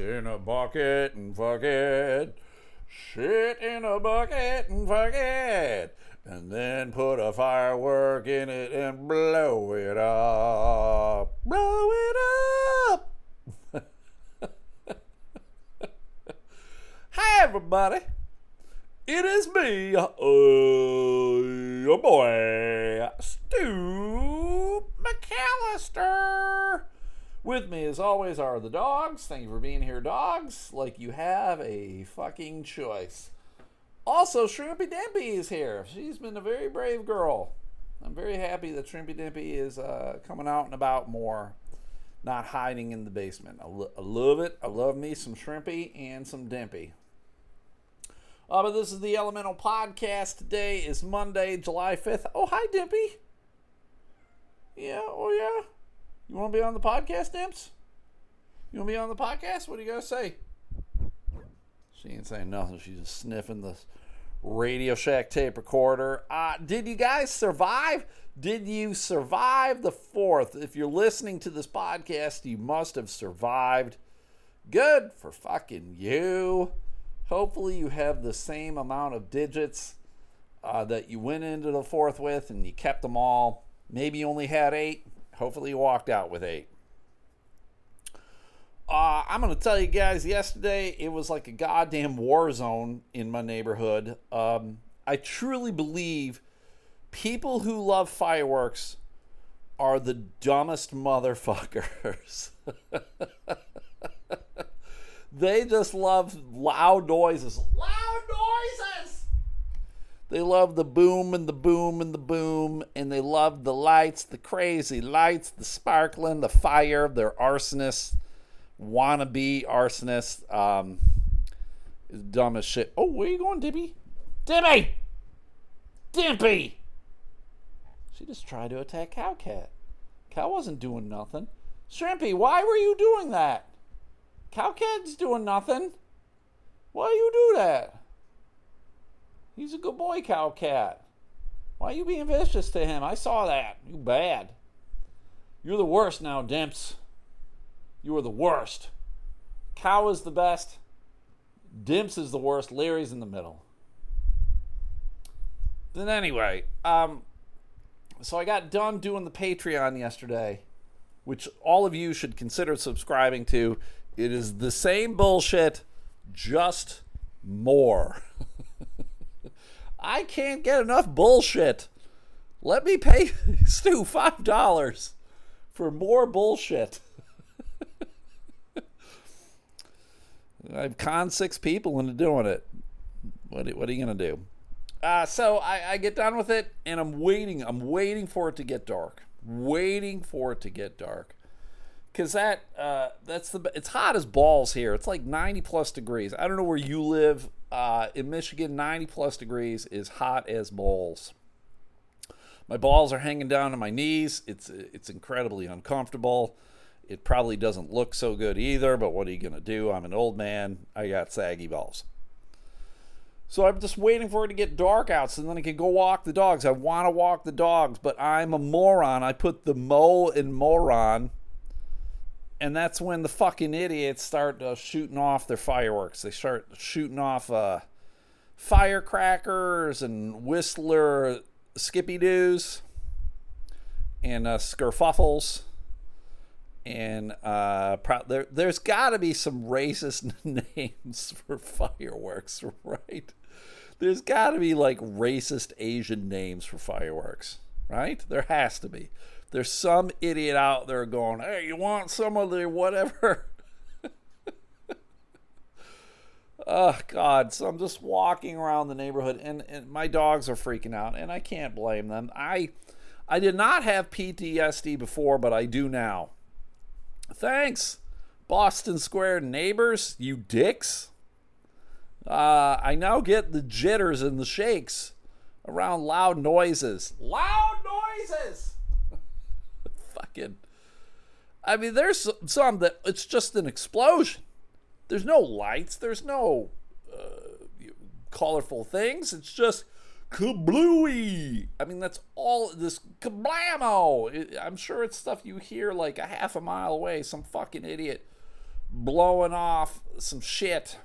in a bucket and fuck it. Shit in a bucket and fuck it. And then put a firework in it and blow it up. Blow it up. Hi, everybody. It is me, uh, your boy, Stu McAllister. With me, as always, are the dogs. Thank you for being here, dogs. Like you have a fucking choice. Also, Shrimpy Dimpy is here. She's been a very brave girl. I'm very happy that Shrimpy Dimpy is uh, coming out and about more, not hiding in the basement. I, lo- I love it. I love me some Shrimpy and some Dimpy. Uh, but this is the Elemental Podcast. Today is Monday, July 5th. Oh, hi, Dimpy. Yeah, oh, yeah. You want to be on the podcast, Dimps? You want to be on the podcast? What do you got to say? She ain't saying nothing. She's just sniffing the Radio Shack tape recorder. Uh, did you guys survive? Did you survive the fourth? If you're listening to this podcast, you must have survived. Good for fucking you. Hopefully, you have the same amount of digits uh, that you went into the fourth with and you kept them all. Maybe you only had eight. Hopefully, you walked out with eight. Uh, I'm going to tell you guys, yesterday it was like a goddamn war zone in my neighborhood. Um, I truly believe people who love fireworks are the dumbest motherfuckers. they just love loud noises. Loud noises! They love the boom and the boom and the boom, and they love the lights, the crazy lights, the sparkling, the fire. They're arsonists wannabe arsonist. Um, dumb as shit. Oh, where you going, Dippy? Dippy! Dippy! She just tried to attack Cowcat. Cow wasn't doing nothing. Shrimpy, why were you doing that? Cowcat's doing nothing. Why you do that? He's a good boy, Cowcat. Why are you being vicious to him? I saw that. You bad. You're the worst now, Dimps. You are the worst. Cow is the best. Dimps is the worst. Larry's in the middle. Then anyway, um, so I got done doing the Patreon yesterday, which all of you should consider subscribing to. It is the same bullshit, just more. I can't get enough bullshit. Let me pay Stu five dollars for more bullshit. I've conned six people into doing it. What, what are you to do? Uh, so I, I get done with it, and I'm waiting. I'm waiting for it to get dark. Waiting for it to get dark, because that uh, that's the it's hot as balls here. It's like 90 plus degrees. I don't know where you live. Uh, in Michigan, 90 plus degrees is hot as balls. My balls are hanging down to my knees. It's it's incredibly uncomfortable. It probably doesn't look so good either, but what are you going to do? I'm an old man. I got saggy balls. So I'm just waiting for it to get dark out so then I can go walk the dogs. I want to walk the dogs, but I'm a moron. I put the mo in moron. And that's when the fucking idiots start uh, shooting off their fireworks. They start shooting off uh, firecrackers and Whistler Skippy Doos and uh, Skerfuffles and uh, pro- there, there's got to be some racist names for fireworks, right? There's got to be like racist Asian names for fireworks, right? There has to be. There's some idiot out there going, "Hey, you want some of the whatever?" oh God! So I'm just walking around the neighborhood, and, and my dogs are freaking out, and I can't blame them. I I did not have PTSD before, but I do now. Thanks, Boston Square neighbors, you dicks. Uh, I now get the jitters and the shakes around loud noises. Loud noises! Fucking. I mean, there's some that it's just an explosion. There's no lights, there's no uh, colorful things. It's just kablooey. I mean, that's all this kablamo. I'm sure it's stuff you hear like a half a mile away. Some fucking idiot blowing off some shit.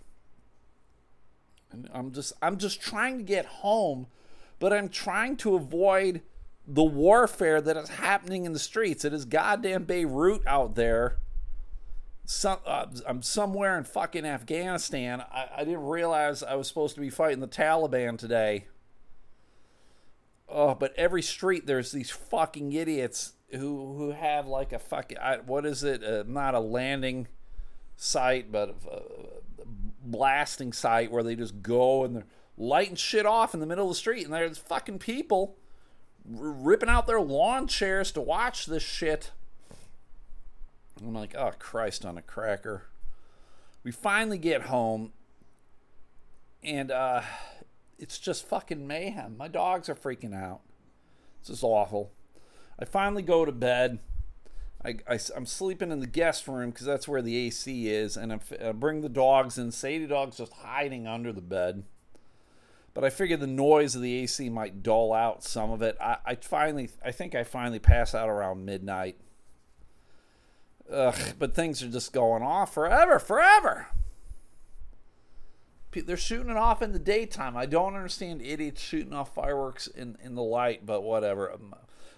And I'm just I'm just trying to get home, but I'm trying to avoid the warfare that is happening in the streets. It is goddamn Beirut out there. Some, uh, I'm somewhere in fucking Afghanistan. I, I didn't realize I was supposed to be fighting the Taliban today. Oh, but every street there's these fucking idiots who who have like a fucking I, what is it? Uh, not a landing site, but a, a blasting site where they just go and they're lighting shit off in the middle of the street, and there's fucking people ripping out their lawn chairs to watch this shit. I'm like, oh Christ on a cracker. We finally get home, and uh, it's just fucking mayhem. My dogs are freaking out. This is awful. I finally go to bed. I, I, am sleeping in the guest room because that's where the AC is, and I, I bring the dogs in. Sadie dog's just hiding under the bed. But I figured the noise of the AC might dull out some of it. I, I finally, I think I finally pass out around midnight. Ugh, but things are just going off forever, forever. They're shooting it off in the daytime. I don't understand idiots shooting off fireworks in, in the light, but whatever. Um,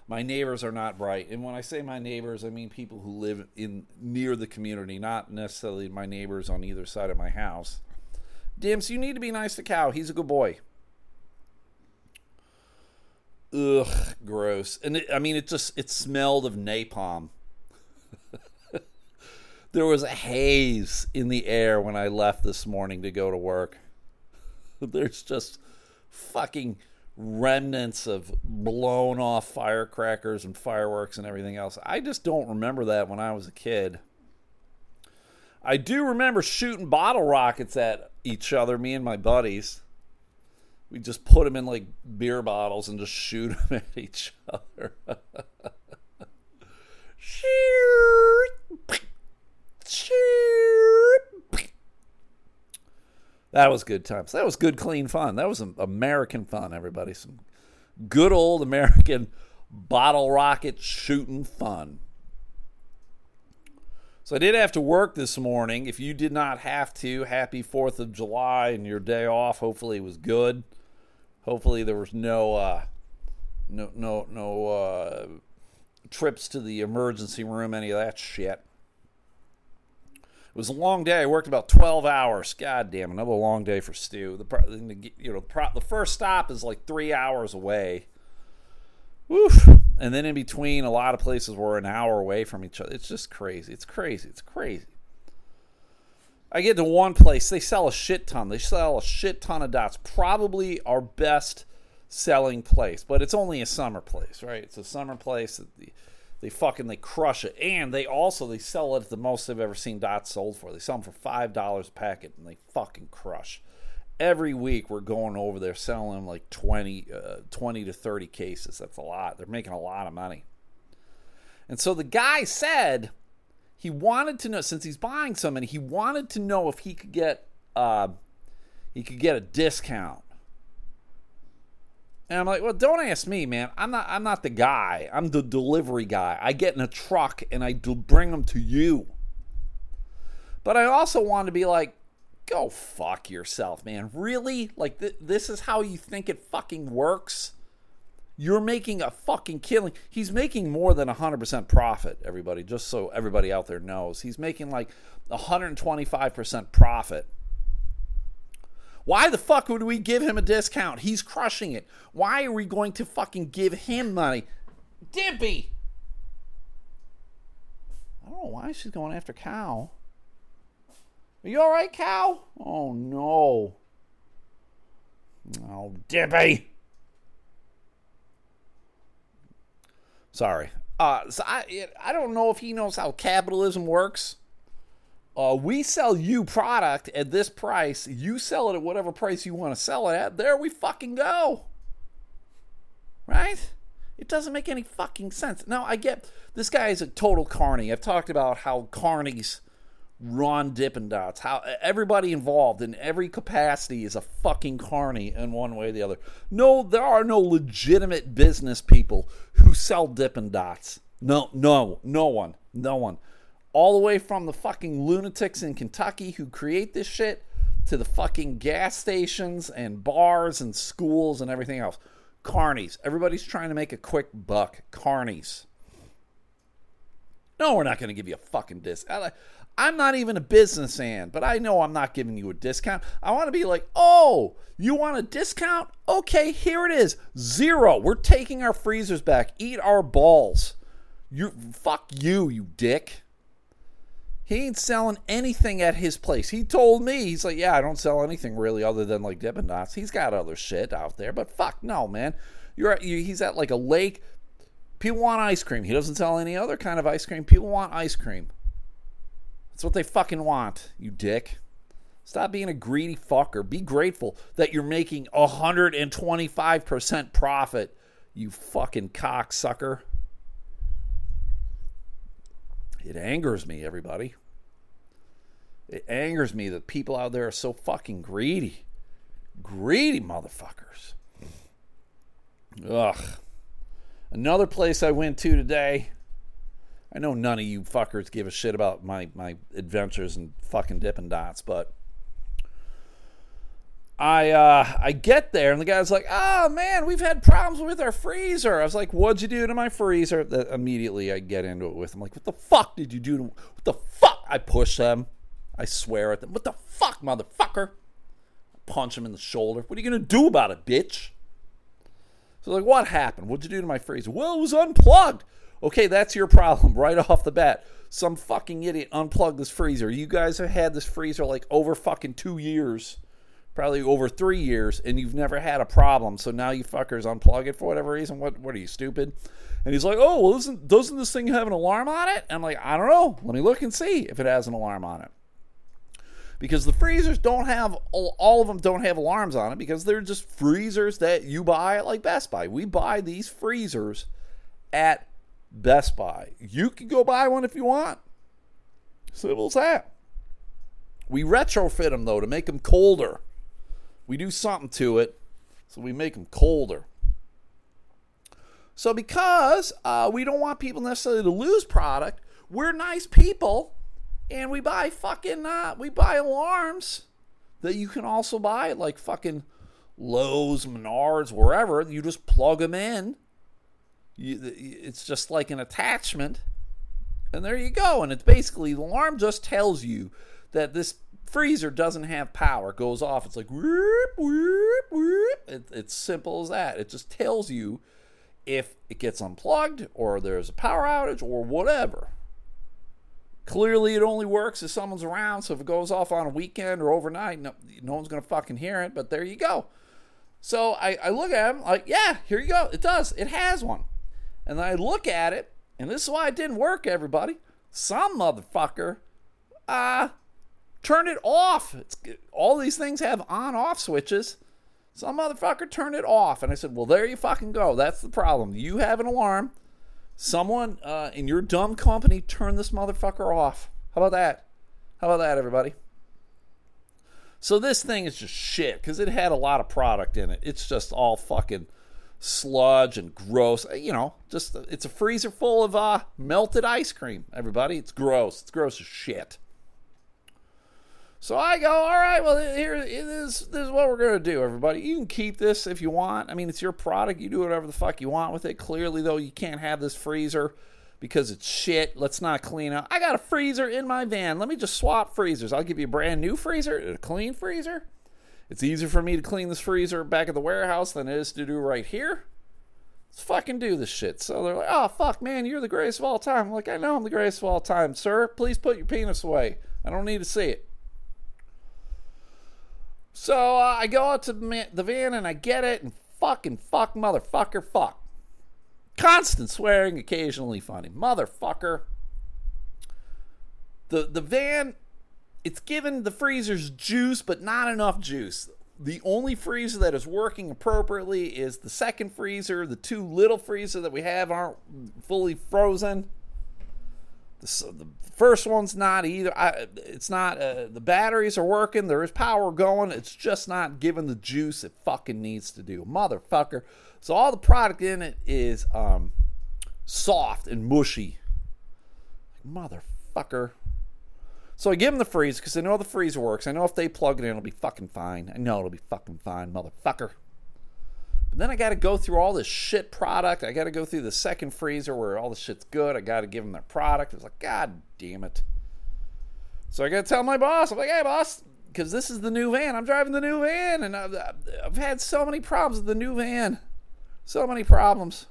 my neighbors are not bright. And when I say my neighbors, I mean people who live in near the community, not necessarily my neighbors on either side of my house. Dims, you need to be nice to Cow. He's a good boy. Ugh, gross. And it, I mean, it just it smelled of napalm. there was a haze in the air when I left this morning to go to work. There's just fucking remnants of blown off firecrackers and fireworks and everything else. I just don't remember that when I was a kid. I do remember shooting bottle rockets at each other, me and my buddies. We just put them in like beer bottles and just shoot them at each other. that was good times. That was good, clean fun. That was American fun, everybody. Some good old American bottle rocket shooting fun. So I did have to work this morning. If you did not have to, happy 4th of July and your day off. Hopefully it was good. Hopefully there was no uh, no no no uh, trips to the emergency room, any of that shit. It was a long day. I worked about 12 hours. God damn, another long day for Stu. The you know the first stop is like three hours away. Woof. And then in between, a lot of places were an hour away from each other. It's just crazy. It's crazy. It's crazy. I get to one place, they sell a shit ton. They sell a shit ton of dots. Probably our best selling place, but it's only a summer place, right? It's a summer place that the, they fucking they crush it, and they also they sell it at the most they've ever seen dots sold for. They sell them for five dollars a packet, and they fucking crush. Every week we're going over there selling them like 20, uh, 20 to thirty cases. That's a lot. They're making a lot of money. And so the guy said he wanted to know since he's buying so many, he wanted to know if he could get uh, he could get a discount. And I'm like, well, don't ask me, man. I'm not. I'm not the guy. I'm the delivery guy. I get in a truck and I do bring them to you. But I also want to be like, go fuck yourself, man. Really? Like th- this is how you think it fucking works? You're making a fucking killing. He's making more than 100% profit, everybody, just so everybody out there knows. He's making like 125% profit. Why the fuck would we give him a discount? He's crushing it. Why are we going to fucking give him money? Dimpy! I don't know why she's going after Cow. Are you alright, Cow? Oh no. Oh, Dippy! Sorry. Uh, so I I don't know if he knows how capitalism works. Uh, we sell you product at this price. You sell it at whatever price you want to sell it at. There we fucking go. Right? It doesn't make any fucking sense. Now I get this guy is a total carny. I've talked about how carnies run Dippin' Dots. How everybody involved in every capacity is a fucking carny in one way or the other. No, there are no legitimate business people who sell Dippin' Dots. No, no, no one, no one. all the way from the fucking lunatics in Kentucky who create this shit to the fucking gas stations and bars and schools and everything else. Carnies. Everybody's trying to make a quick buck. Carnies. No, we're not going to give you a fucking discount. I'm not even a business businessman, but I know I'm not giving you a discount. I want to be like, oh, you want a discount? Okay, here it is. Zero. We're taking our freezers back. Eat our balls. You fuck you, you dick. He ain't selling anything at his place. He told me, he's like, yeah, I don't sell anything really other than like Dippin' Dots. He's got other shit out there, but fuck no, man. You're at, you, he's at like a lake. People want ice cream. He doesn't sell any other kind of ice cream. People want ice cream. That's what they fucking want, you dick. Stop being a greedy fucker. Be grateful that you're making 125% profit, you fucking cocksucker. It angers me, everybody. It angers me that people out there are so fucking greedy. Greedy motherfuckers. Ugh. Another place I went to today. I know none of you fuckers give a shit about my, my adventures and fucking Dippin' Dots, but I uh, I get there and the guy's like, "Oh man, we've had problems with our freezer." I was like, "What'd you do to my freezer?" That immediately I get into it with him, like, "What the fuck did you do to? What the fuck?" I push them, I swear at them, "What the fuck, motherfucker!" I punch him in the shoulder. What are you gonna do about it, bitch? So like, what happened? What'd you do to my freezer? Well, it was unplugged. Okay, that's your problem right off the bat. Some fucking idiot unplugged this freezer. You guys have had this freezer like over fucking two years probably over three years, and you've never had a problem. So now you fuckers unplug it for whatever reason. What what are you stupid? And he's like, oh, well, doesn't doesn't this thing have an alarm on it? I'm like, I don't know. Let me look and see if it has an alarm on it. Because the freezers don't have all of them don't have alarms on it because they're just freezers that you buy at like Best Buy. We buy these freezers at Best Buy. You can go buy one if you want. Simple as that. We retrofit them though to make them colder. We do something to it, so we make them colder. So, because uh, we don't want people necessarily to lose product, we're nice people, and we buy fucking uh, we buy alarms that you can also buy like fucking Lowe's, Menards, wherever. You just plug them in. You, it's just like an attachment, and there you go. And it's basically the alarm just tells you that this freezer doesn't have power, it goes off. It's like whoop, whoop, whoop. It, it's simple as that. It just tells you if it gets unplugged or there's a power outage or whatever. Clearly, it only works if someone's around. So if it goes off on a weekend or overnight, no, no one's gonna fucking hear it. But there you go. So I, I look at him like, yeah, here you go. It does. It has one. And I look at it, and this is why it didn't work, everybody. Some motherfucker uh, turn it off. It's, all these things have on off switches. Some motherfucker turned it off. And I said, Well, there you fucking go. That's the problem. You have an alarm. Someone uh, in your dumb company turned this motherfucker off. How about that? How about that, everybody? So this thing is just shit because it had a lot of product in it. It's just all fucking sludge and gross. You know, just it's a freezer full of uh, melted ice cream. Everybody, it's gross. It's gross as shit. So I go, all right, well, here it is. This is what we're to do, everybody. You can keep this if you want. I mean, it's your product. You do whatever the fuck you want with it. Clearly, though, you can't have this freezer because it's shit. Let's not clean up. I got a freezer in my van. Let me just swap freezers. I'll give you a brand new freezer, a clean freezer. It's easier for me to clean this freezer back at the warehouse than it is to do right here. Let's fucking do this shit. So they're like, oh, fuck, man, you're the greatest of all time. I'm like, I know I'm the greatest of all time, sir. Please put your penis away. I don't need to see it. So uh, I go out to the van and I get it and fucking fuck motherfucker fuck. Constant swearing, occasionally funny. Motherfucker. The the van it's given the freezers juice but not enough juice. The only freezer that is working appropriately is the second freezer. The two little freezer that we have aren't fully frozen. The, the first one's not either. I, it's not. Uh, the batteries are working. There is power going. It's just not giving the juice it fucking needs to do, motherfucker. So all the product in it is um, soft and mushy. motherfucker. So I give them the freezer because I know the freezer works. I know if they plug it in, it'll be fucking fine. I know it'll be fucking fine, motherfucker. But then I got to go through all this shit product. I got to go through the second freezer where all the shit's good. I got to give them their product. It's like, God damn it. So I got to tell my boss, I'm like, hey, boss, because this is the new van. I'm driving the new van, and I've, I've had so many problems with the new van. So many problems.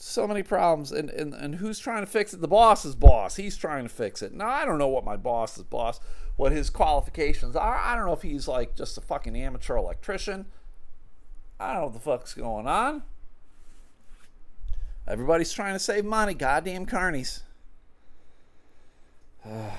So many problems. And, and, and who's trying to fix it? The boss's boss. He's trying to fix it. Now, I don't know what my boss's boss, what his qualifications are. I don't know if he's like just a fucking amateur electrician. I don't know what the fuck's going on. Everybody's trying to save money. Goddamn carnies. so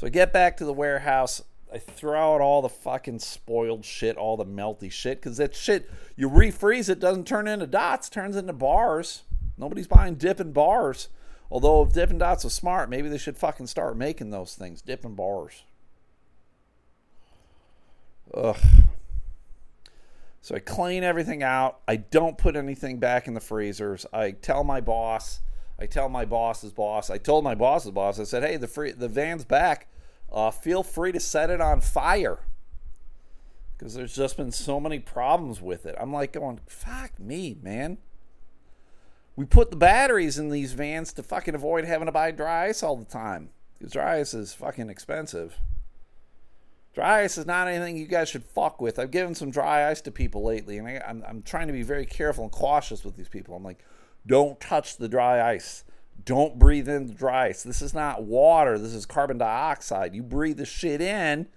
we get back to the warehouse. I throw out all the fucking spoiled shit, all the melty shit, because that shit, you refreeze it, doesn't turn into dots, turns into bars. Nobody's buying dipping bars. Although if Dippin' Dots was smart, maybe they should fucking start making those things, dipping bars. Ugh. So I clean everything out. I don't put anything back in the freezers. I tell my boss. I tell my boss's boss. I told my boss's boss. I said, "Hey, the free, the van's back. Uh, feel free to set it on fire." Because there's just been so many problems with it. I'm like going, "Fuck me, man." We put the batteries in these vans to fucking avoid having to buy dry ice all the time. Because dry ice is fucking expensive. Dry ice is not anything you guys should fuck with. I've given some dry ice to people lately, and I, am I'm, I'm trying to be very careful and cautious with these people. I'm like, don't touch the dry ice. Don't breathe in the dry ice. This is not water. This is carbon dioxide. You breathe the shit in,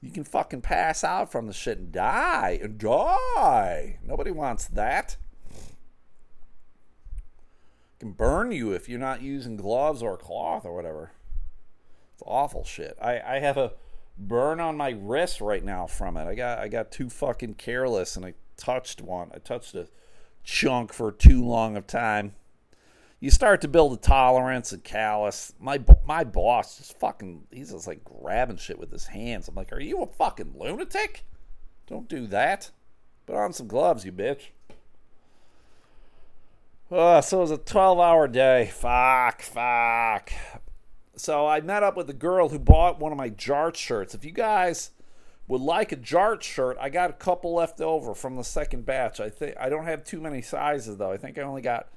you can fucking pass out from the shit and die. And die. Nobody wants that. Can burn you if you're not using gloves or cloth or whatever. It's awful shit. I, I have a burn on my wrist right now from it. I got I got too fucking careless and I touched one. I touched a chunk for too long of time. You start to build a tolerance and callous. My my boss just fucking he's just like grabbing shit with his hands. I'm like, "Are you a fucking lunatic? Don't do that. Put on some gloves, you bitch." Uh, so it was a 12 hour day. Fuck, fuck so I met up with a girl who bought one of my Jart shirts. If you guys would like a Jart shirt, I got a couple left over from the second batch. I think I don't have too many sizes though. I think I only got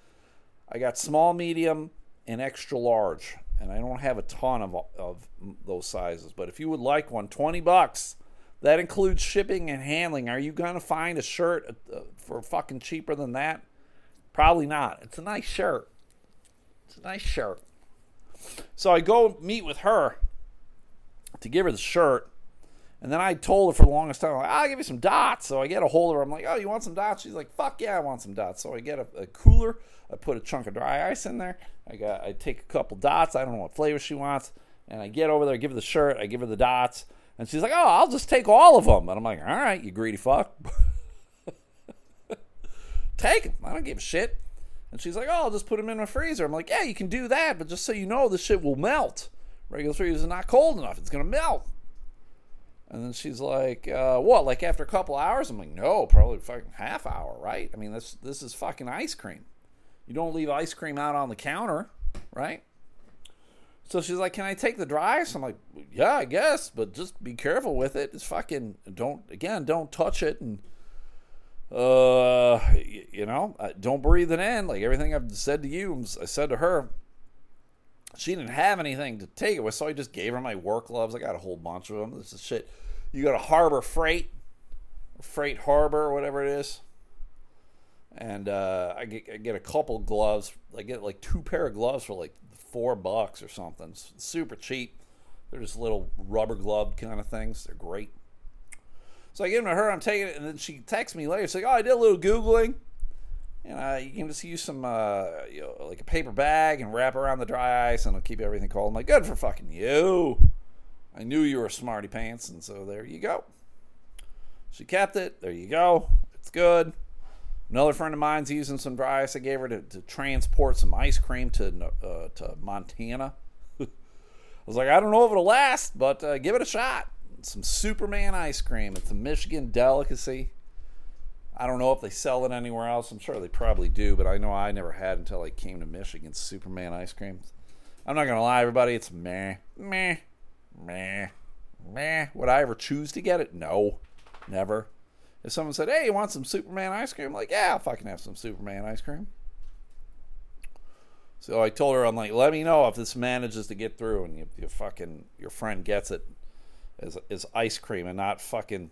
I got small, medium, and extra large, and I don't have a ton of of those sizes. But if you would like one, 20 bucks. That includes shipping and handling. Are you going to find a shirt uh, for fucking cheaper than that? Probably not. It's a nice shirt. It's a nice shirt. So I go meet with her to give her the shirt. And then I told her for the longest time, like, I'll give you some dots. So I get a hold of her. I'm like, oh, you want some dots? She's like, fuck yeah, I want some dots. So I get a, a cooler. I put a chunk of dry ice in there. I got, I take a couple dots. I don't know what flavor she wants. And I get over there, I give her the shirt. I give her the dots. And she's like, oh, I'll just take all of them. And I'm like, all right, you greedy fuck. take them. I don't give a shit. And she's like, oh, I'll just put them in my freezer. I'm like, yeah, you can do that, but just so you know, this shit will melt. Regular freezer is not cold enough. It's going to melt. And then she's like, uh, what, like after a couple hours? I'm like, no, probably fucking half hour, right? I mean, this, this is fucking ice cream. You don't leave ice cream out on the counter, right? So she's like, "Can I take the dry ice?" I'm like, "Yeah, I guess, but just be careful with it. It's fucking don't again, don't touch it and uh, you know, uh, don't breathe it in. Like everything I've said to you, I said to her. She didn't have anything to take it with, so I just gave her my work gloves. I got a whole bunch of them. This is shit. You go to Harbor Freight, Freight Harbor, or whatever it is, and uh, I, get, I get a couple gloves. I get like two pair of gloves for like four bucks or something. It's super cheap. They're just little rubber glove kind of things. They're great. So I give them to her. I'm taking it, and then she texts me later. She's like, "Oh, I did a little googling, and uh, you can just use some uh, you know, like a paper bag and wrap around the dry ice, and it'll keep everything cold." I'm like, "Good for fucking you." I knew you were smarty pants, and so there you go. She kept it. There you go. It's good. Another friend of mine's using some dry ice I gave her to, to transport some ice cream to uh, to Montana. I was like, I don't know if it'll last, but uh, give it a shot some Superman ice cream. It's a Michigan delicacy. I don't know if they sell it anywhere else. I'm sure they probably do, but I know I never had until I came to Michigan. Superman ice cream. I'm not gonna lie, everybody. It's meh, meh, meh, meh. Would I ever choose to get it? No, never. If someone said, "Hey, you want some Superman ice cream?" I'm like, "Yeah, I'll fucking have some Superman ice cream." So I told her, I'm like, "Let me know if this manages to get through, and you, you fucking your friend gets it as as ice cream and not fucking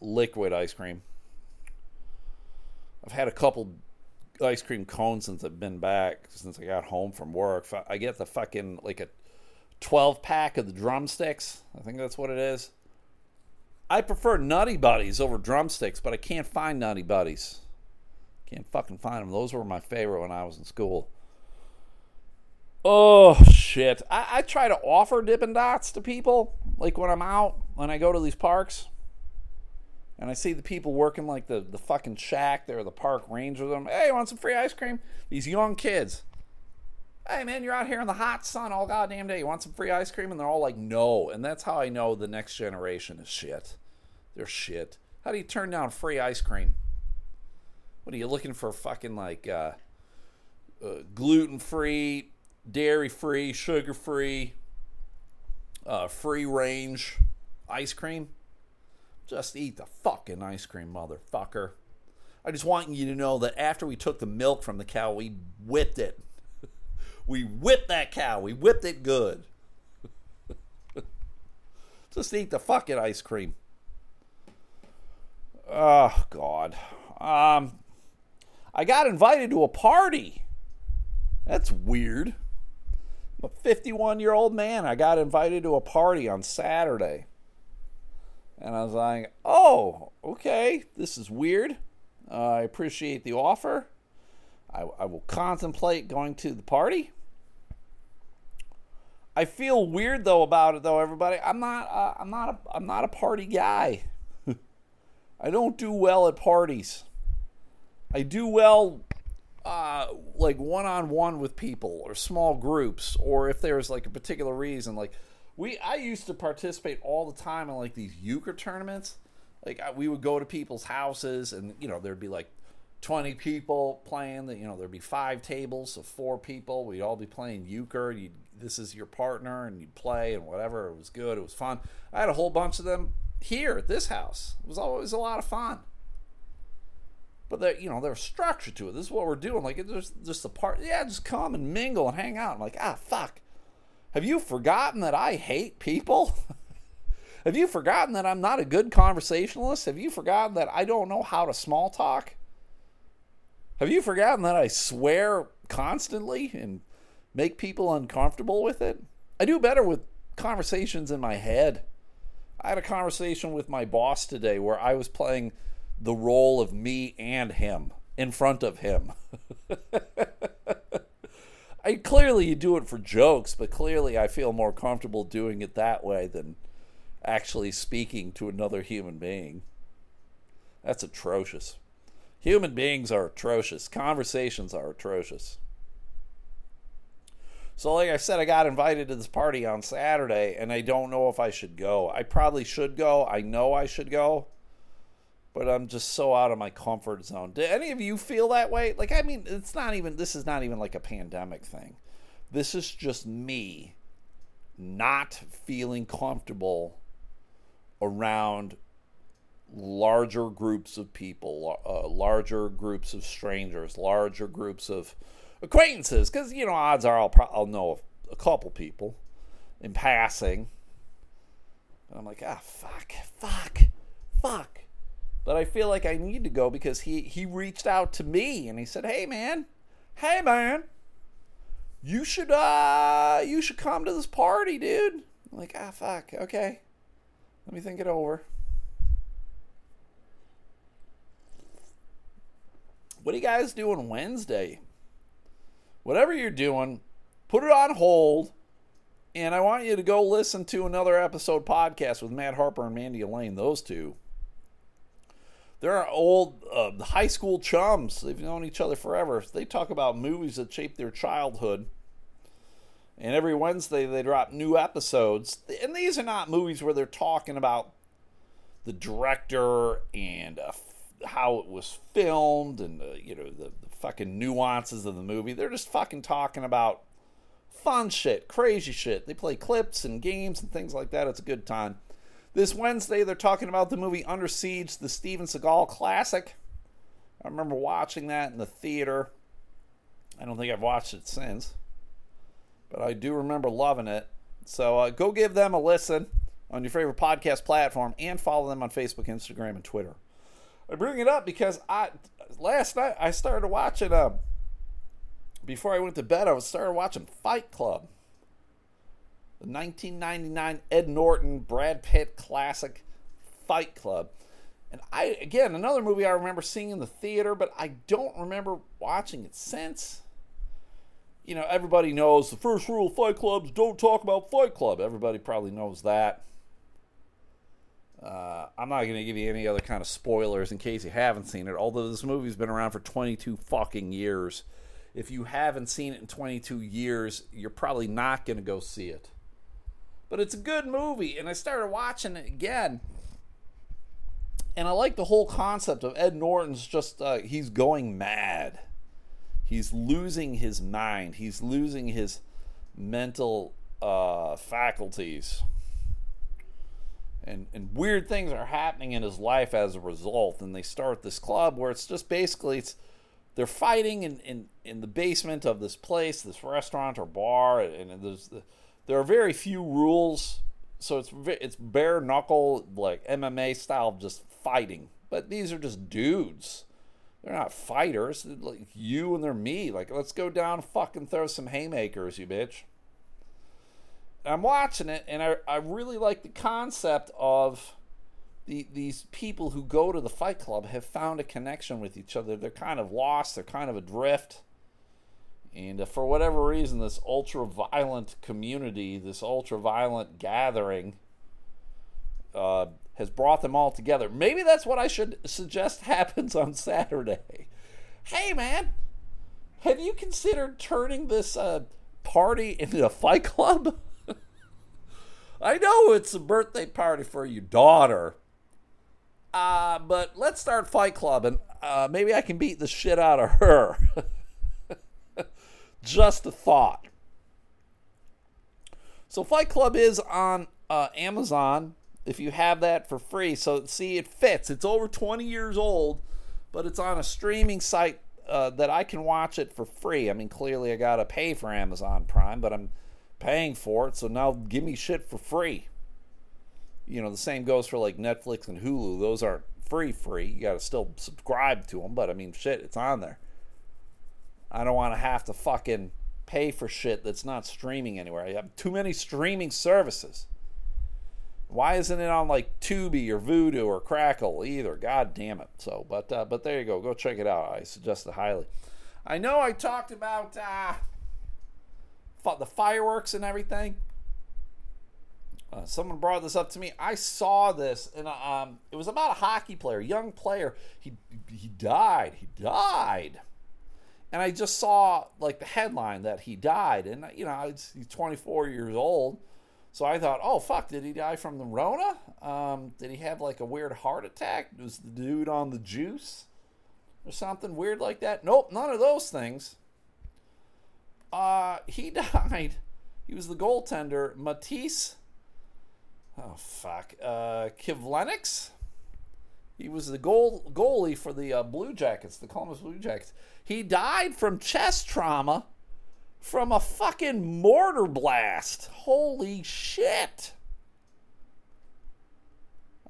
liquid ice cream." I've had a couple ice cream cones since I've been back since I got home from work. I get the fucking like a 12 pack of the drumsticks. I think that's what it is. I prefer Nutty Buddies over drumsticks, but I can't find Nutty Buddies. Can't fucking find them. Those were my favorite when I was in school. Oh shit! I, I try to offer Dippin' Dots to people, like when I'm out, when I go to these parks and I see the people working like the, the fucking shack there, the park ranger them. Hey, want some free ice cream? These young kids. Hey man, you're out here in the hot sun all goddamn day. You want some free ice cream? And they're all like, no. And that's how I know the next generation is shit. They're shit. How do you turn down free ice cream? What are you looking for? Fucking like uh, uh, gluten free, dairy free, sugar free, uh, free range ice cream? Just eat the fucking ice cream, motherfucker. I just want you to know that after we took the milk from the cow, we whipped it. We whipped that cow. We whipped it good. just eat the fucking ice cream. Oh, God. Um, I got invited to a party. That's weird. I'm a 51 year old man. I got invited to a party on Saturday. And I was like, oh, okay, this is weird. Uh, I appreciate the offer. I, I will contemplate going to the party. I feel weird though about it though, everybody. I'm not. Uh, I'm not. A, I'm not a party guy. I don't do well at parties. I do well, uh, like one on one with people or small groups, or if there's like a particular reason, like we I used to participate all the time in like these euchre tournaments. Like we would go to people's houses, and you know there'd be like twenty people playing. That you know there'd be five tables of four people. We'd all be playing euchre. You'd, this is your partner, and you'd play and whatever. It was good. It was fun. I had a whole bunch of them here at this house. It was always a lot of fun. But there, you know, there's structure to it. This is what we're doing. Like, it's just, just the part. Yeah, just come and mingle and hang out. I'm like, ah, fuck. Have you forgotten that I hate people? Have you forgotten that I'm not a good conversationalist? Have you forgotten that I don't know how to small talk? Have you forgotten that I swear constantly and make people uncomfortable with it? I do better with conversations in my head. I had a conversation with my boss today where I was playing the role of me and him in front of him. I clearly you do it for jokes, but clearly I feel more comfortable doing it that way than actually speaking to another human being. That's atrocious. Human beings are atrocious. Conversations are atrocious. So, like I said, I got invited to this party on Saturday, and I don't know if I should go. I probably should go. I know I should go but I'm just so out of my comfort zone. Do any of you feel that way? Like, I mean, it's not even, this is not even like a pandemic thing. This is just me not feeling comfortable around larger groups of people, uh, larger groups of strangers, larger groups of acquaintances. Because, you know, odds are I'll, pro- I'll know a couple people in passing. And I'm like, ah, fuck, fuck, fuck but I feel like I need to go because he he reached out to me and he said, "Hey man, hey man, you should uh you should come to this party, dude." I'm like, "Ah, fuck, okay, let me think it over." What are you guys doing Wednesday? Whatever you're doing, put it on hold. And I want you to go listen to another episode podcast with Matt Harper and Mandy Elaine, those two. They're old uh, high school chums. They've known each other forever. They talk about movies that shaped their childhood. And every Wednesday they drop new episodes. And these are not movies where they're talking about the director and uh, how it was filmed and you know the, the fucking nuances of the movie. They're just fucking talking about fun shit, crazy shit. They play clips and games and things like that. It's a good time. This Wednesday, they're talking about the movie Under Siege, the Steven Seagal classic. I remember watching that in the theater. I don't think I've watched it since, but I do remember loving it. So uh, go give them a listen on your favorite podcast platform and follow them on Facebook, Instagram, and Twitter. I bring it up because I last night I started watching. Um, before I went to bed, I was started watching Fight Club, the 1999 Ed Norton Brad Pitt classic Fight Club. And I again another movie I remember seeing in the theater, but I don't remember watching it since. You know, everybody knows the first rule of Fight Clubs don't talk about Fight Club. Everybody probably knows that. Uh, I'm not going to give you any other kind of spoilers in case you haven't seen it. Although this movie's been around for 22 fucking years, if you haven't seen it in 22 years, you're probably not going to go see it. But it's a good movie, and I started watching it again. And I like the whole concept of Ed Norton's just, uh, he's going mad. He's losing his mind. He's losing his mental uh, faculties and, and weird things are happening in his life as a result. And they start this club where it's just basically it's they're fighting in, in, in the basement of this place, this restaurant or bar, and, there's there are very few rules, so it's it's bare knuckle like MMA style, just fighting. But these are just dudes. They're not fighters. They're like you and they're me. Like let's go down, fucking throw some haymakers, you bitch. I'm watching it, and I, I really like the concept of the, these people who go to the Fight Club have found a connection with each other. They're kind of lost, they're kind of adrift. And uh, for whatever reason, this ultra violent community, this ultra violent gathering, uh, has brought them all together. Maybe that's what I should suggest happens on Saturday. Hey, man, have you considered turning this uh, party into a fight club? I know it's a birthday party for your daughter. Uh, but let's start Fight Club and uh, maybe I can beat the shit out of her. Just a thought. So Fight Club is on uh, Amazon if you have that for free. So see, it fits. It's over 20 years old, but it's on a streaming site uh, that I can watch it for free. I mean, clearly I got to pay for Amazon Prime, but I'm paying for it, so now give me shit for free. You know, the same goes for like Netflix and Hulu. Those aren't free, free. You got to still subscribe to them, but I mean, shit, it's on there. I don't want to have to fucking pay for shit that's not streaming anywhere. I have too many streaming services. Why isn't it on like Tubi or Vudu or Crackle either? God damn it. So, but uh, but there you go. Go check it out. I suggest it highly. I know I talked about uh, the fireworks and everything. Uh, someone brought this up to me. I saw this, and um, it was about a hockey player, young player. He he died. He died, and I just saw like the headline that he died, and you know he's 24 years old. So I thought, oh fuck, did he die from the Rona? Um, did he have like a weird heart attack? Was the dude on the juice or something weird like that? Nope, none of those things. Uh, he died. He was the goaltender, Matiss. Oh fuck, uh, Kivlenieks. He was the goal goalie for the uh, Blue Jackets, the Columbus Blue Jackets. He died from chest trauma from a fucking mortar blast. Holy shit!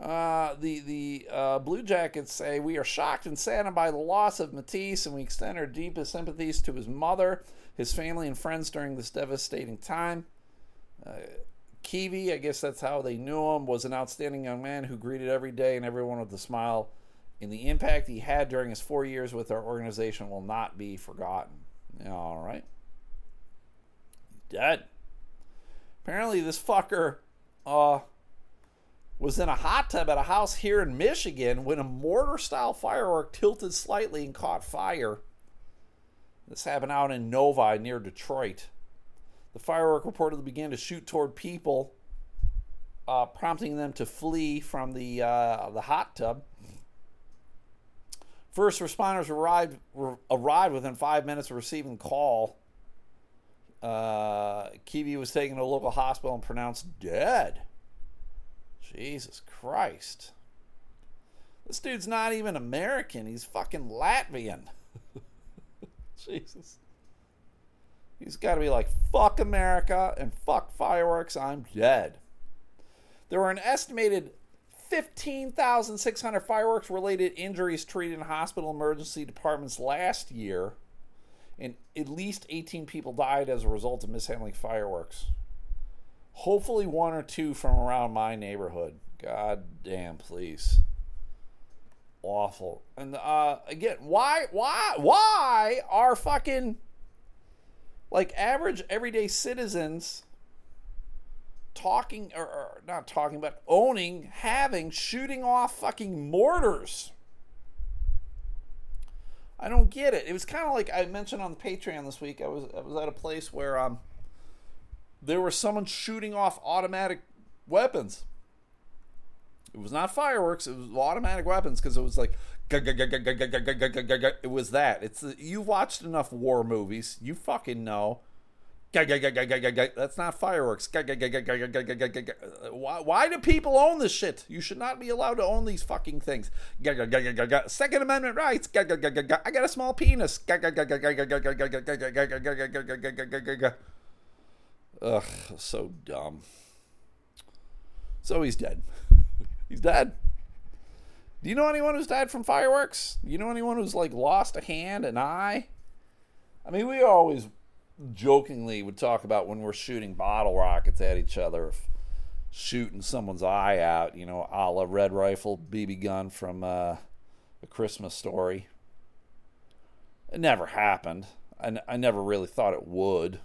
Uh, the the uh, Blue Jackets say we are shocked and saddened by the loss of Matiss, and we extend our deepest sympathies to his mother his family and friends during this devastating time. Uh, Kiwi, I guess that's how they knew him, was an outstanding young man who greeted every day and everyone with a smile. And the impact he had during his four years with our organization will not be forgotten. All right. Dead. Apparently, this fucker uh, was in a hot tub at a house here in Michigan when a mortar style firework tilted slightly and caught fire. This happened out in Novi near Detroit. The firework reportedly began to shoot toward people, uh, prompting them to flee from the uh, the hot tub. First responders arrived arrived within five minutes of receiving the call. Uh, Kiwi was taken to a local hospital and pronounced dead. Jesus Christ. This dude's not even American. He's fucking Latvian. Jesus. He's got to be like, fuck America and fuck fireworks. I'm dead. There were an estimated 15,600 fireworks related injuries treated in hospital emergency departments last year, and at least 18 people died as a result of mishandling fireworks. Hopefully, one or two from around my neighborhood. God damn, please. Awful. And uh, again, why, why, why are fucking like average everyday citizens talking or, or, not talking but owning having shooting off fucking mortars? I don't get it. It was kind of like i mentioned on the patreon this week i was i was at a place where um there was someone shooting off automatic weapons it was not fireworks it was automatic weapons because it was like it was that it's you've watched enough war movies you fucking know that's not fireworks. Why, why do people own this shit? You should not be allowed to own these fucking things. Second Amendment rights. I got a small penis. Ugh, so dumb. So he's dead. He's dead. Do you know anyone who's died from fireworks? Do you know anyone who's like lost a hand, an eye? I mean, we always jokingly would talk about when we're shooting bottle rockets at each other, shooting someone's eye out, you know, a la Red Rifle BB gun from uh, A Christmas Story. It never happened. I, I never really thought it would.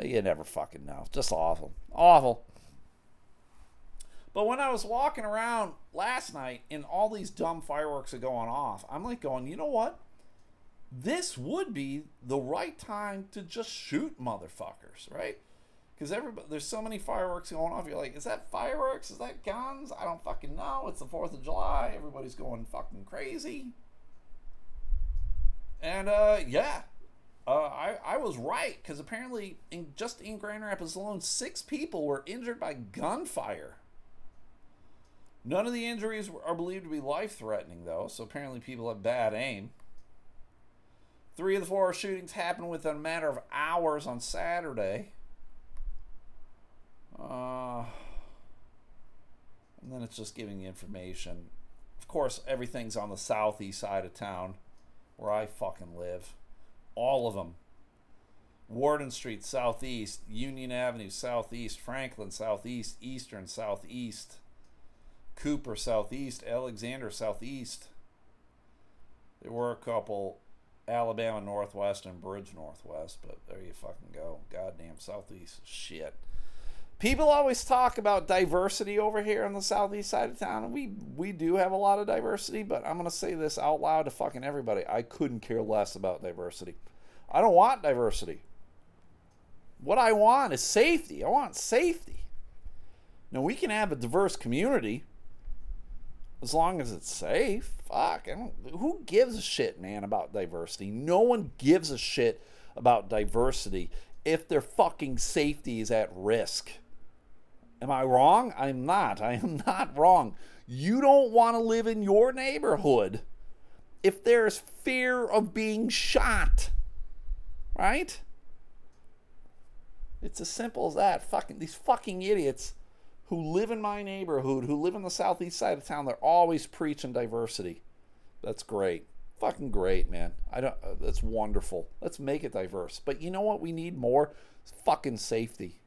You never fucking know. Just awful. Awful. But when I was walking around last night and all these dumb fireworks are going off, I'm like going, you know what? this would be the right time to just shoot motherfuckers, right? Because everybody, there's so many fireworks going off. You're like, is that fireworks? Is that guns? I don't fucking know. It's the Fourth of July. Everybody's going fucking crazy. And uh, yeah, uh, I I was right because apparently, in just in Grand Rapids alone, six people were injured by gunfire. None of the injuries are believed to be life threatening, though. So apparently, people have bad aim. Three of the four shootings happened within a matter of hours on Saturday. Uh, and then it's just giving information. Of course, everything's on the southeast side of town where I fucking live. All of them. Worden Street, southeast. Union Avenue, southeast. Franklin, southeast. Eastern, southeast. Cooper, southeast. Alexander, southeast. There were a couple Alabama Northwest and Bridge Northwest, but there you fucking go. Goddamn Southeast shit. People always talk about diversity over here on the southeast side of town, and we we do have a lot of diversity, but I'm gonna say this out loud to fucking everybody. I couldn't care less about diversity. I don't want diversity. What I want is safety. I want safety. Now we can have a diverse community as long as it's safe. Fuck, who gives a shit, man, about diversity? No one gives a shit about diversity if their fucking safety is at risk. Am I wrong? I'm not. I am not wrong. You don't want to live in your neighborhood if there's fear of being shot. Right? It's as simple as that. Fucking these fucking idiots who live in my neighborhood, who live in the southeast side of town, they're always preaching diversity. That's great. Fucking great, man. I don't uh, that's wonderful. Let's make it diverse. But you know what we need more? fucking safety.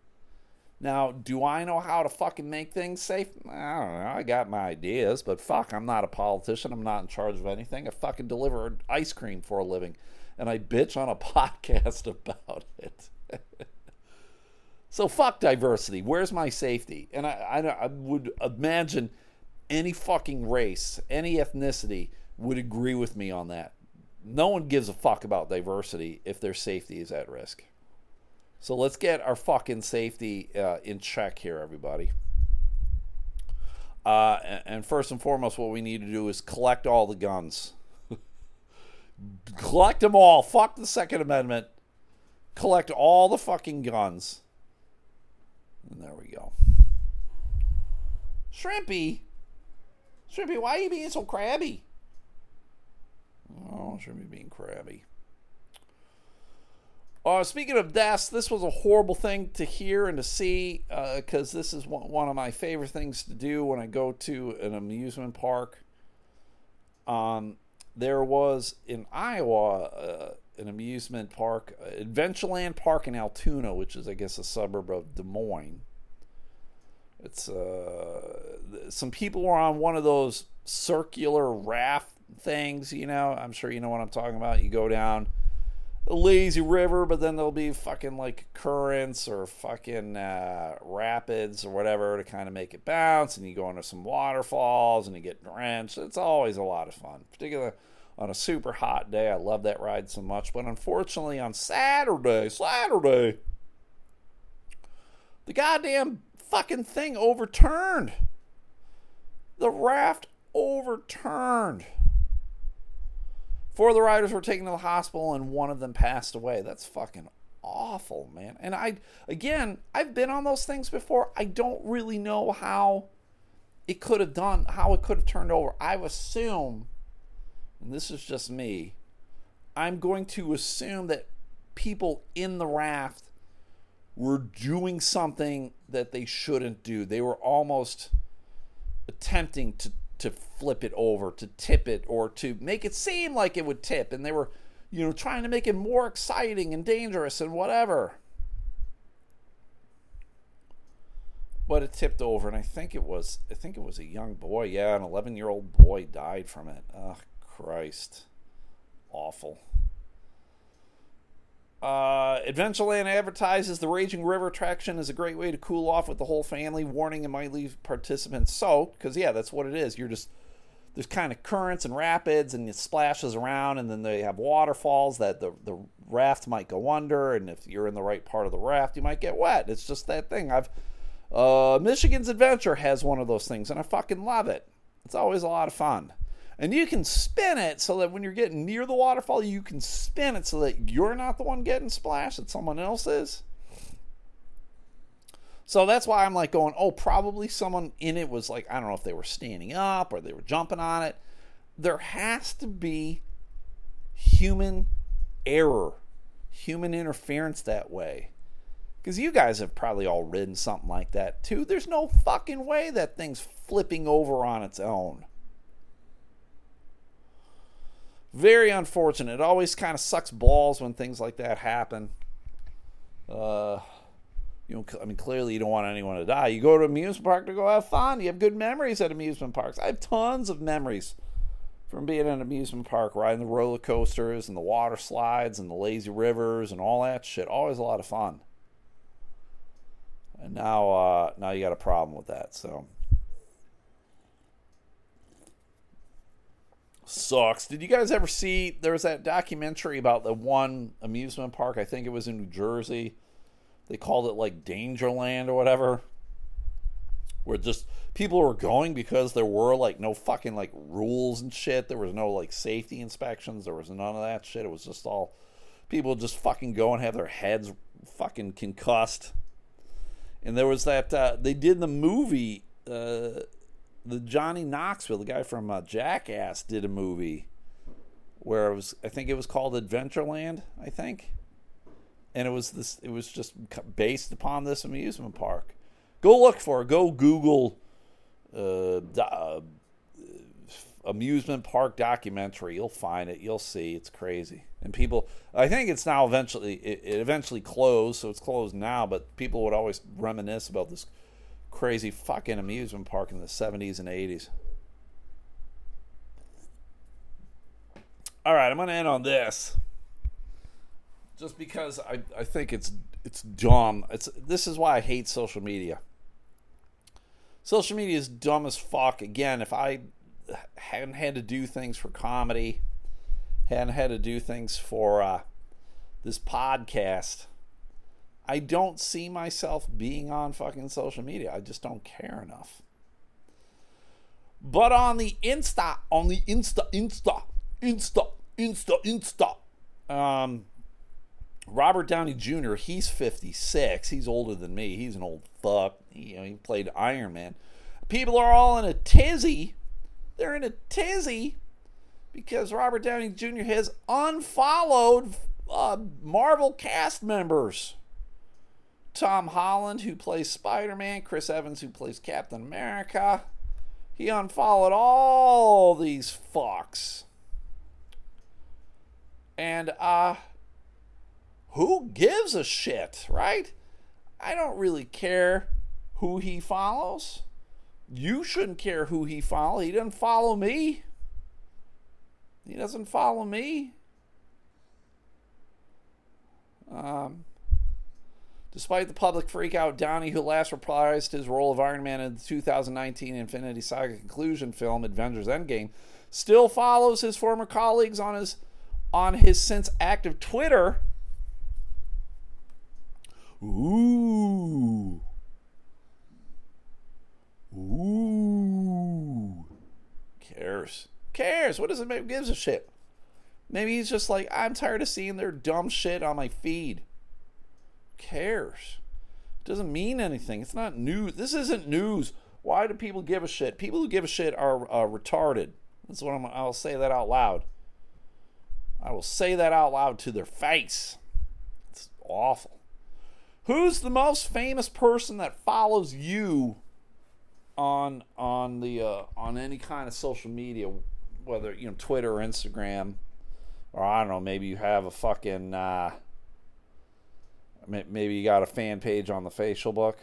Now, do I know how to fucking make things safe? I don't know. I got my ideas, but fuck, I'm not a politician. I'm not in charge of anything. I fucking deliver ice cream for a living, and I bitch on a podcast about it. So fuck diversity. Where's my safety? And I, I, I would imagine any fucking race, any ethnicity would agree with me on that. No one gives a fuck about diversity if their safety is at risk. So let's get our fucking safety uh, in check here, everybody. Uh, and first and foremost, what we need to do is collect all the guns. collect them all. Fuck the Second Amendment. Collect all the fucking guns. And there we go. Shrimpy. Shrimpy, why are you being so crabby? Oh, Shrimpy being crabby. Uh, speaking of deaths, this was a horrible thing to hear and to see because uh, this is one, of my favorite things to do when I go to an amusement park. Um, there was in Iowa uh, an amusement park, Adventureland Park in Altoona, which is, I guess, a suburb of Des Moines. It's uh, some people were on one of those circular raft things, you know. I'm sure you know what I'm talking about. You go down a lazy river, but then there'll be fucking like currents or fucking uh, rapids or whatever to kind of make it bounce, and you go into some waterfalls and you get drenched. It's always a lot of fun, particularly on a super hot day. I love that ride so much, but unfortunately on Saturday, Saturday, the goddamn fucking thing overturned. The raft overturned. Four of the riders were taken to the hospital and one of them passed away. That's fucking awful, man. And I, again, I've been on those things before. I don't really know how it could have done, how it could have turned over. I assume, and this is just me, I'm going to assume that people in the raft were doing something that they shouldn't do. They were almost attempting to to flip it over, to tip it, or to make it seem like it would tip. And they were, you know, trying to make it more exciting and dangerous and whatever. But it tipped over, and I think it was, I think it was a young boy. Yeah, an 11 year old boy died from it. Oh, Christ. Awful. Uh, Adventureland advertises the Raging River attraction is a great way to cool off with the whole family. Warning: it might leave participants soaked because yeah, that's what it is. You're just there's kind of currents and rapids, and it splashes around, and then they have waterfalls that the the raft might go under, and if you're in the right part of the raft, you might get wet. It's just that thing. I've uh, Michigan's Adventure has one of those things, and I fucking love it. It's always a lot of fun. And you can spin it so that when you're getting near the waterfall, you can spin it so that you're not the one getting splashed, that someone else is. So that's why I'm like going, oh, probably someone in it was like, I don't know if they were standing up or they were jumping on it. There has to be human error, human interference that way. Because you guys have probably all ridden something like that too. There's no fucking way that thing's flipping over on its own. Very unfortunate. It always kind of sucks balls when things like that happen. Uh, you know, I mean, clearly you don't want anyone to die. You go to amusement park to go have fun. You have good memories at amusement parks. I have tons of memories from being in an amusement park, riding the roller coasters and the water slides and the lazy rivers and all that shit. Always a lot of fun. And now, uh, now you got a problem with that. So sucks. Did you guys ever see? There was that documentary about the one amusement park. I think it was in New Jersey. They called it like Dangerland or whatever. Where just people were going because there were like no fucking like rules and shit. There was no like safety inspections. There was none of that shit. It was just all people just fucking go and have their heads fucking concussed. And there was that uh, they did the movie. Uh, the Johnny Knoxville, the guy from uh, Jackass, did a movie where it was. I think it was called Adventureland. I think, and it was this. It was just based upon this amusement park. Go look for it. Go Google uh, uh, amusement park documentary. You'll find it. You'll see. It's crazy. And people, I think it's now eventually. It, it eventually closed, so it's closed now. But people would always reminisce about this crazy fucking amusement park in the 70s and 80s. All right, I'm going to end on this. Just because I, I think it's it's dumb. It's this is why I hate social media. Social media is dumb as fuck. Again, if I hadn't had to do things for comedy, hadn't had to do things for uh, this podcast, I don't see myself being on fucking social media. I just don't care enough. But on the Insta, on the Insta, Insta, Insta, Insta, Insta, um, Robert Downey Jr., he's 56. He's older than me. He's an old fuck. You know, he played Iron Man. People are all in a tizzy. They're in a tizzy because Robert Downey Jr. has unfollowed uh, Marvel cast members. Tom Holland, who plays Spider Man, Chris Evans, who plays Captain America. He unfollowed all these fucks. And, uh, who gives a shit, right? I don't really care who he follows. You shouldn't care who he follows. He doesn't follow me. He doesn't follow me. Um, despite the public freakout, Downey, who last reprised his role of Iron Man in the 2019 Infinity Saga conclusion film Avengers Endgame, still follows his former colleagues on his on his since active Twitter Ooh. Ooh. Cares. Cares. What does it make? Gives a shit. Maybe he's just like, I'm tired of seeing their dumb shit on my feed. Cares. It doesn't mean anything. It's not news. This isn't news. Why do people give a shit? People who give a shit are uh, retarded. That's what I'm, I'll say that out loud. I will say that out loud to their face. It's awful. Who's the most famous person that follows you on on the uh, on any kind of social media, whether you know Twitter or Instagram, or I don't know, maybe you have a fucking uh, maybe you got a fan page on the facial book.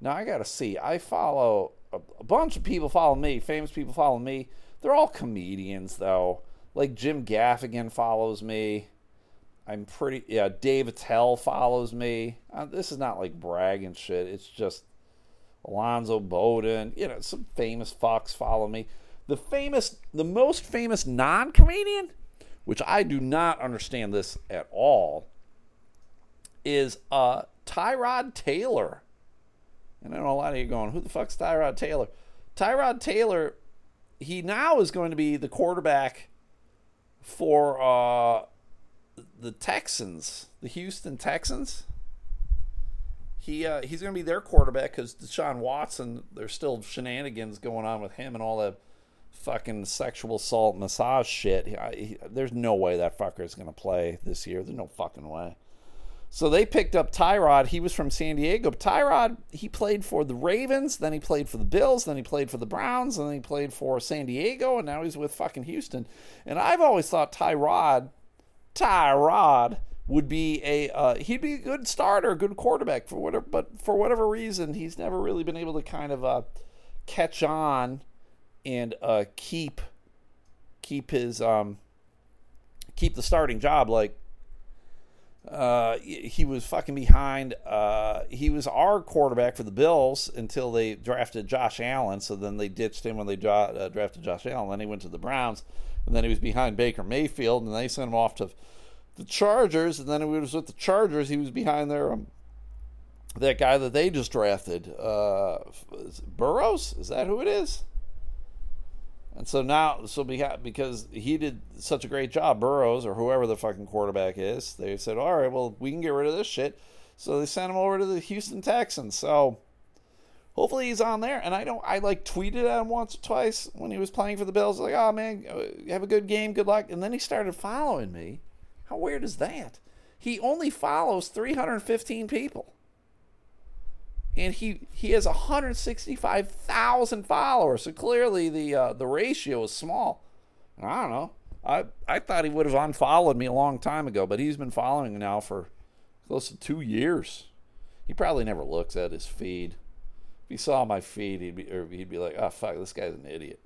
Now I gotta see. I follow a, bunch of people follow me. Famous people follow me. They're all comedians though. Like Jim Gaffigan follows me. I'm pretty yeah. Dave Attell follows me. Uh, this is not like bragging shit. It's just Alonzo Bodden. You know, some famous fucks follow me. The famous, the most famous non-comedian, which I do not understand this at all, is uh, Tyrod Taylor. And I know a lot of you going, who the fuck's Tyrod Taylor? Tyrod Taylor, he now is going to be the quarterback for uh, the Texans, the Houston Texans. He uh, he's going to be their quarterback because Deshaun Watson. There's still shenanigans going on with him and all that fucking sexual assault massage shit. He, he, there's no way that fucker is going to play this year. There's no fucking way. So they picked up Tyrod. He was from San Diego. Tyrod, he played for the Ravens, then he played for the Bills, then he played for the Browns, and then he played for San Diego, and now he's with fucking Houston. And I've always thought Tyrod Tyrod would be a uh, he'd be a good starter, good quarterback for whatever. But for whatever reason, he's never really been able to kind of uh, catch on and uh, keep keep his um, keep the starting job. Like uh, he was fucking behind. Uh, he was our quarterback for the Bills until they drafted Josh Allen. So then they ditched him when they uh, drafted Josh Allen. Then he went to the Browns and then he was behind Baker Mayfield, and they sent him off to the Chargers, and then he was with the Chargers. He was behind their um, that guy that they just drafted, uh, Burrows. Is that who it is? And so now, so because he did such a great job, Burrows or whoever the fucking quarterback is, they said, all right, well, we can get rid of this shit. So they sent him over to the Houston Texans. So hopefully he's on there. And I don't, I like tweeted at him once or twice when he was playing for the Bills, like, oh man, uh, have a good game, good luck. And then he started following me. How weird is that? He only follows 315 people. And he, he has 165,000 followers. So clearly the uh, the ratio is small. I don't know. I, I thought he would have unfollowed me a long time ago, but he's been following now for close to two years. He probably never looks at his feed If he saw my feed, he'd be, he'd be like, "Oh fuck, this guy's an idiot."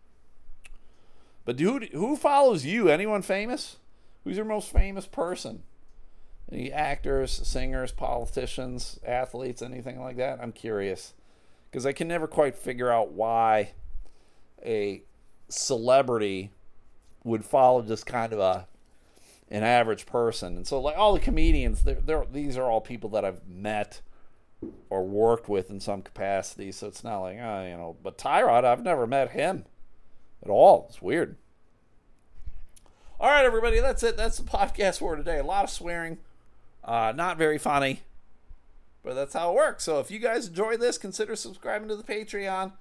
But dude, who follows you? Anyone famous? Who's your most famous person? Any actors, singers, politicians, athletes, anything like that? I'm curious because I can never quite figure out why a celebrity would follow just kind of a an average person. And so, like all the comedians, they're, they're, these are all people that I've met or worked with in some capacity. So it's not like, oh, you know, but Tyrod, I've never met him. at all. It's weird. All right, everybody, that's it. That's the podcast for today. A lot of swearing, uh, not very funny, but that's how it works. So if you guys enjoy this, consider subscribing to the Patreon.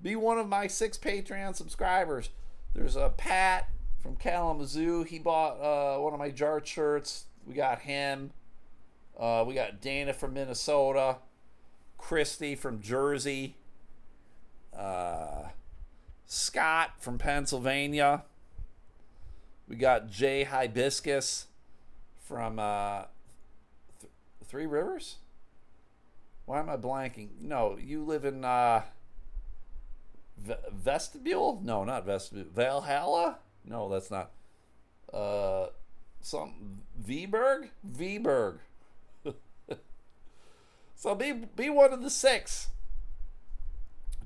Be one of my six Patreon subscribers. There's a Pat from Kalamazoo. He bought uh, one of my jar shirts. We got him. Uh, we got Dana from Minnesota. Christy from Jersey. Uh, Scott from Pennsylvania. We got Jay Hibiscus from uh, Three Rivers. Why am I blanking? No, you live in uh, v- Vestibule? No, not Vestibule. Valhalla? No, that's not. Uh, some Viberg? Viberg. so be be one of the six.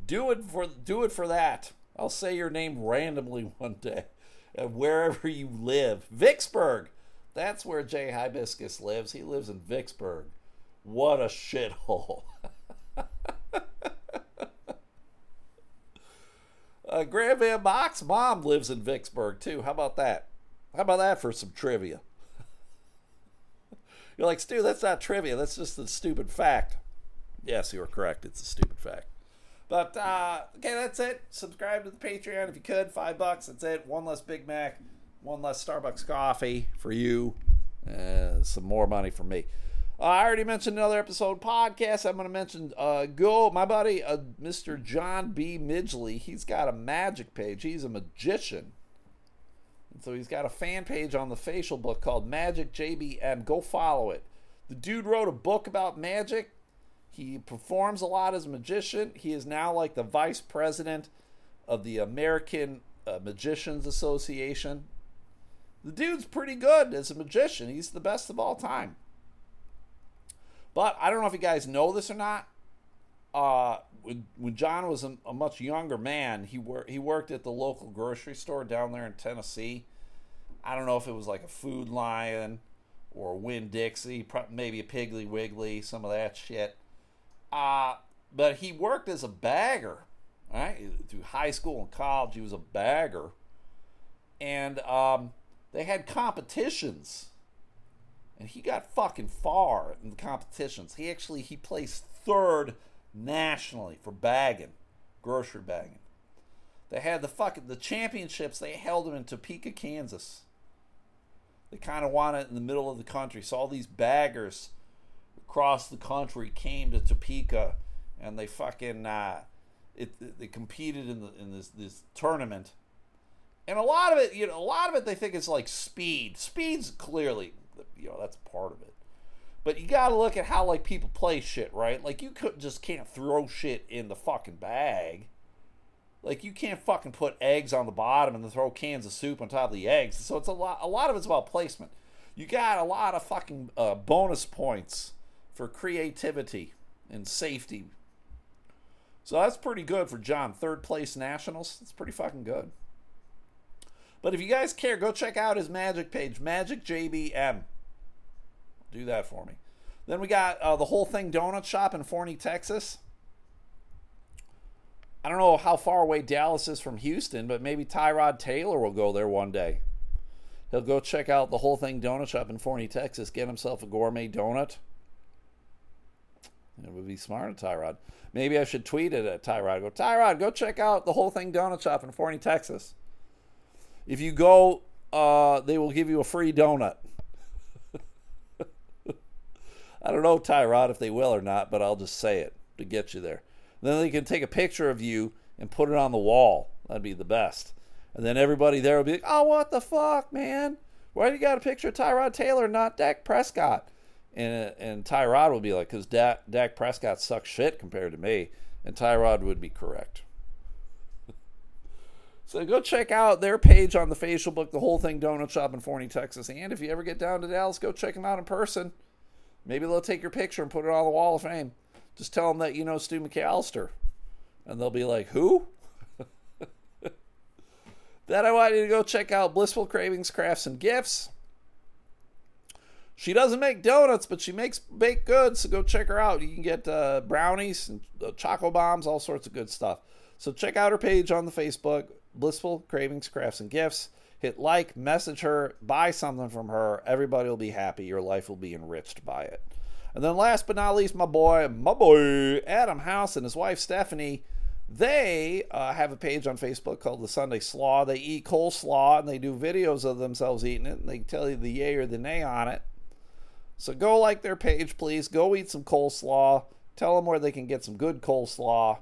Do it for do it for that. I'll say your name randomly one day, wherever you live. Vicksburg. That's where Jay Hibiscus lives. He lives in Vicksburg. What a shithole. uh, Graham Van Bock's mom lives in Vicksburg too. How about that? How about that for some trivia? You're like, Stu, that's not trivia. That's just a stupid fact. Yes, you are correct. It's a stupid fact. But uh, okay, that's it. Subscribe to the Patreon if you could. Five bucks. That's it. One less Big Mac, one less Starbucks coffee for you. Uh, some more money for me. Uh, I already mentioned another episode podcast. I'm going to mention uh, go my buddy uh, Mr. John B. Midgley. He's got a magic page. He's a magician. And so he's got a fan page on the facial book called Magic JBM. Go follow it. The dude wrote a book about magic. He performs a lot as a magician. He is now like the vice president of the American uh, Magicians Association. The dude's pretty good as a magician. He's the best of all time. But I don't know if you guys know this or not. Uh, when, when John was a, a much younger man, he wor- he worked at the local grocery store down there in Tennessee. I don't know if it was like a Food Lion or Winn Dixie, maybe a Piggly Wiggly, some of that shit. Uh, but he worked as a bagger, right? Through high school and college, he was a bagger. And um, they had competitions. And he got fucking far in the competitions. He actually he placed third nationally for bagging, grocery bagging. They had the fucking the championships. They held them in Topeka, Kansas. They kind of won it in the middle of the country. So all these baggers across the country came to Topeka, and they fucking uh, it, they competed in the in this this tournament. And a lot of it, you know, a lot of it they think is like speed. Speed's clearly, you know, that's part of it. But you got to look at how like people play shit, right? Like you could just can't throw shit in the fucking bag. Like you can't fucking put eggs on the bottom and then throw cans of soup on top of the eggs. So it's a lot. A lot of it's about placement. You got a lot of fucking uh, bonus points for creativity and safety. So that's pretty good for John. Third place nationals. That's pretty fucking good. But if you guys care, go check out his magic page, Magic JBM. Do that for me. Then we got uh, the whole thing donut shop in Forney, Texas. I don't know how far away Dallas is from Houston, but maybe Tyrod Taylor will go there one day. He'll go check out the whole thing donut shop in Forney, Texas, get himself a gourmet donut. It would be smart of Tyrod. Maybe I should tweet it at Tyrod. Go, Tyrod, go check out the whole thing donut shop in Forney, Texas. If you go, uh, they will give you a free donut. I don't know, Tyrod, if they will or not, but I'll just say it to get you there. Then they can take a picture of you and put it on the wall. That'd be the best. And then everybody there will be like, oh, what the fuck, man? Why do you got a picture of Tyrod Taylor, not Dak Prescott? And, and Tyrod will be like, because Dak, Dak Prescott sucks shit compared to me. And Tyrod would be correct. So go check out their page on the facial book, the whole thing Donut Shop in Forney, Texas. And if you ever get down to Dallas, go check them out in person. Maybe they'll take your picture and put it on the wall of fame. Just tell them that you know Stu McAllister. And they'll be like, who? then I want you to go check out Blissful Cravings Crafts and Gifts. She doesn't make donuts, but she makes baked goods. So go check her out. You can get uh, brownies and uh, choco bombs, all sorts of good stuff. So check out her page on the Facebook, Blissful Cravings, Crafts, and Gifts. Hit like, message her, buy something from her. Everybody will be happy. Your life will be enriched by it. And then last but not least, my boy, my boy, Adam House and his wife Stephanie. They uh, have a page on Facebook called the Sunday Slaw. They eat coleslaw and they do videos of themselves eating it and they tell you the yay or the nay on it. So go like their page, please. Go eat some coleslaw. Tell them where they can get some good coleslaw,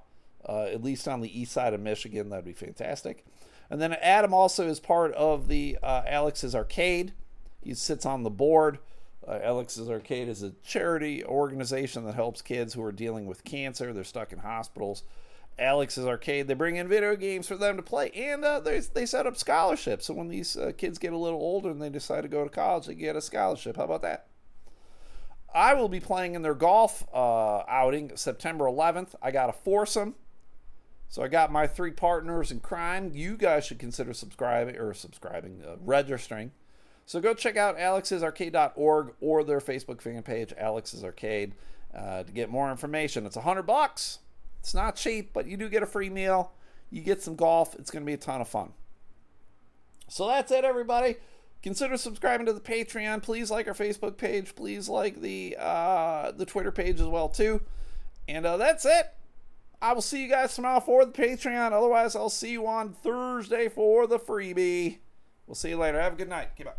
uh, at least on the east side of Michigan. That'd be fantastic. And then Adam also is part of the uh, Alex's Arcade. He sits on the board. Uh, Alex's Arcade is a charity organization that helps kids who are dealing with cancer. They're stuck in hospitals. Alex's Arcade, they bring in video games for them to play, and uh, they, they set up scholarships. So when these uh, kids get a little older and they decide to go to college, they get a scholarship. How about that? I will be playing in their golf uh, outing September 11th. I got a foursome. So I got my three partners in crime. You guys should consider subscribing or subscribing, uh, registering. So go check out alexsarcade.org or their Facebook fan page, Alex's Arcade, uh, to get more information. It's a hundred bucks. It's not cheap, but you do get a free meal. You get some golf. It's going to be a ton of fun. So that's it, everybody consider subscribing to the Patreon. Please like our Facebook page. Please like the uh, the Twitter page as well too. And uh, that's it. I will see you guys tomorrow for the Patreon. Otherwise, I'll see you on Thursday for the freebie. We'll see you later. Have a good night. Up.